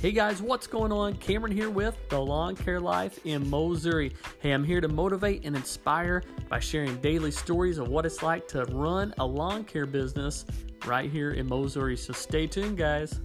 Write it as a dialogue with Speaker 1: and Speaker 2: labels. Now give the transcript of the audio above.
Speaker 1: Hey guys, what's going on? Cameron here with The Lawn Care Life in Missouri. Hey, I'm here to motivate and inspire by sharing daily stories of what it's like to run a lawn care business right here in Missouri. So stay tuned, guys.